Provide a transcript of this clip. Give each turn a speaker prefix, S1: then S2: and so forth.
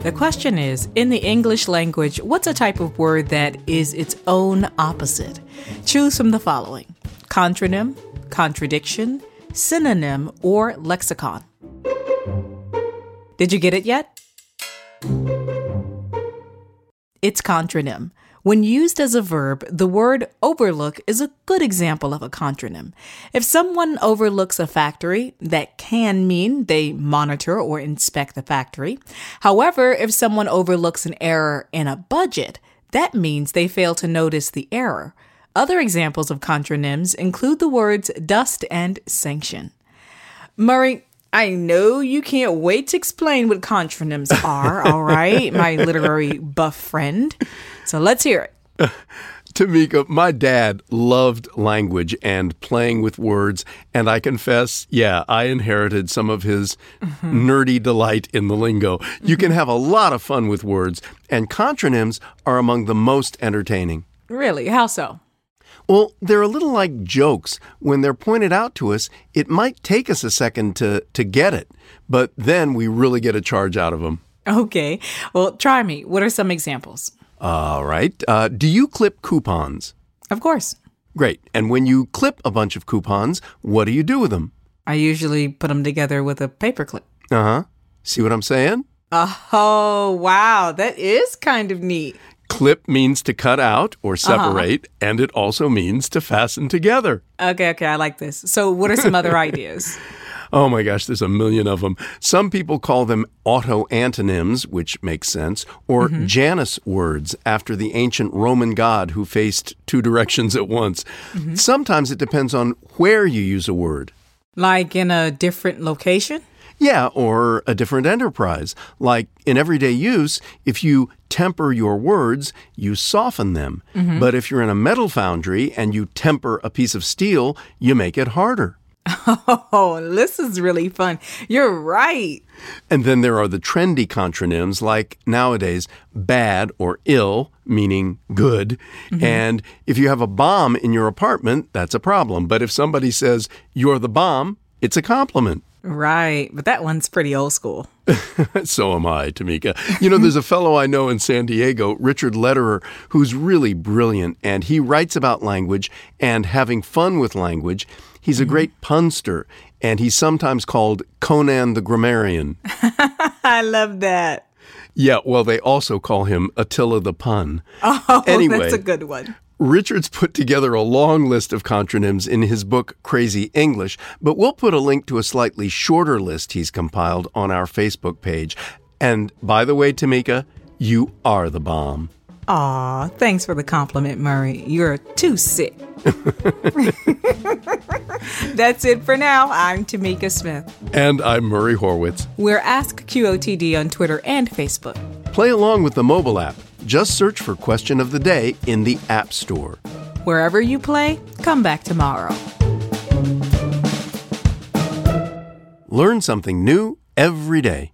S1: The question is In the English language, what's a type of word that is its own opposite? Choose from the following contronym, contradiction, synonym, or lexicon. Did you get it yet? It's contronym. When used as a verb, the word overlook is a good example of a contronym. If someone overlooks a factory, that can mean they monitor or inspect the factory. However, if someone overlooks an error in a budget, that means they fail to notice the error. Other examples of contronyms include the words dust and sanction. Murray, I know you can't wait to explain what contronyms are, all right, my literary buff friend. So let's hear it.
S2: Tamika, my dad loved language and playing with words, and I confess, yeah, I inherited some of his mm-hmm. nerdy delight in the lingo. Mm-hmm. You can have a lot of fun with words, and contronyms are among the most entertaining.
S1: Really? How so?
S2: Well, they're a little like jokes. When they're pointed out to us, it might take us a second to, to get it, but then we really get a charge out of them.
S1: Okay. Well, try me. What are some examples?
S2: All right. Uh, do you clip coupons?
S1: Of course.
S2: Great. And when you clip a bunch of coupons, what do you do with them?
S1: I usually put them together with a paper clip.
S2: Uh huh. See what I'm saying?
S1: Oh, wow. That is kind of neat.
S2: Clip means to cut out or uh-huh. separate, uh-huh. and it also means to fasten together.
S1: Okay, okay, I like this. So, what are some other ideas?
S2: Oh my gosh, there's a million of them. Some people call them auto antonyms, which makes sense, or mm-hmm. Janus words after the ancient Roman god who faced two directions at once. Mm-hmm. Sometimes it depends on where you use a word.
S1: Like in a different location?
S2: Yeah, or a different enterprise. Like in everyday use, if you temper your words, you soften them. Mm-hmm. But if you're in a metal foundry and you temper a piece of steel, you make it harder.
S1: Oh, this is really fun. You're right.
S2: And then there are the trendy contronyms like nowadays bad or ill, meaning good. Mm-hmm. And if you have a bomb in your apartment, that's a problem. But if somebody says you're the bomb, it's a compliment.
S1: Right. But that one's pretty old school.
S2: so am I, Tamika. You know, there's a fellow I know in San Diego, Richard Lederer, who's really brilliant, and he writes about language and having fun with language. He's a mm-hmm. great punster, and he's sometimes called Conan the Grammarian.
S1: I love that.
S2: Yeah, well, they also call him Attila the Pun.
S1: Oh, anyway, that's a good one.
S2: Richard's put together a long list of contronyms in his book Crazy English, but we'll put a link to a slightly shorter list he's compiled on our Facebook page. And by the way, Tamika, you are the bomb.
S1: Aw, thanks for the compliment, Murray. You're too sick. That's it for now. I'm Tamika Smith.
S2: And I'm Murray Horwitz.
S1: We're Ask QOTD on Twitter and Facebook.
S2: Play along with the mobile app. Just search for Question of the Day in the App Store.
S1: Wherever you play, come back tomorrow.
S2: Learn something new every day.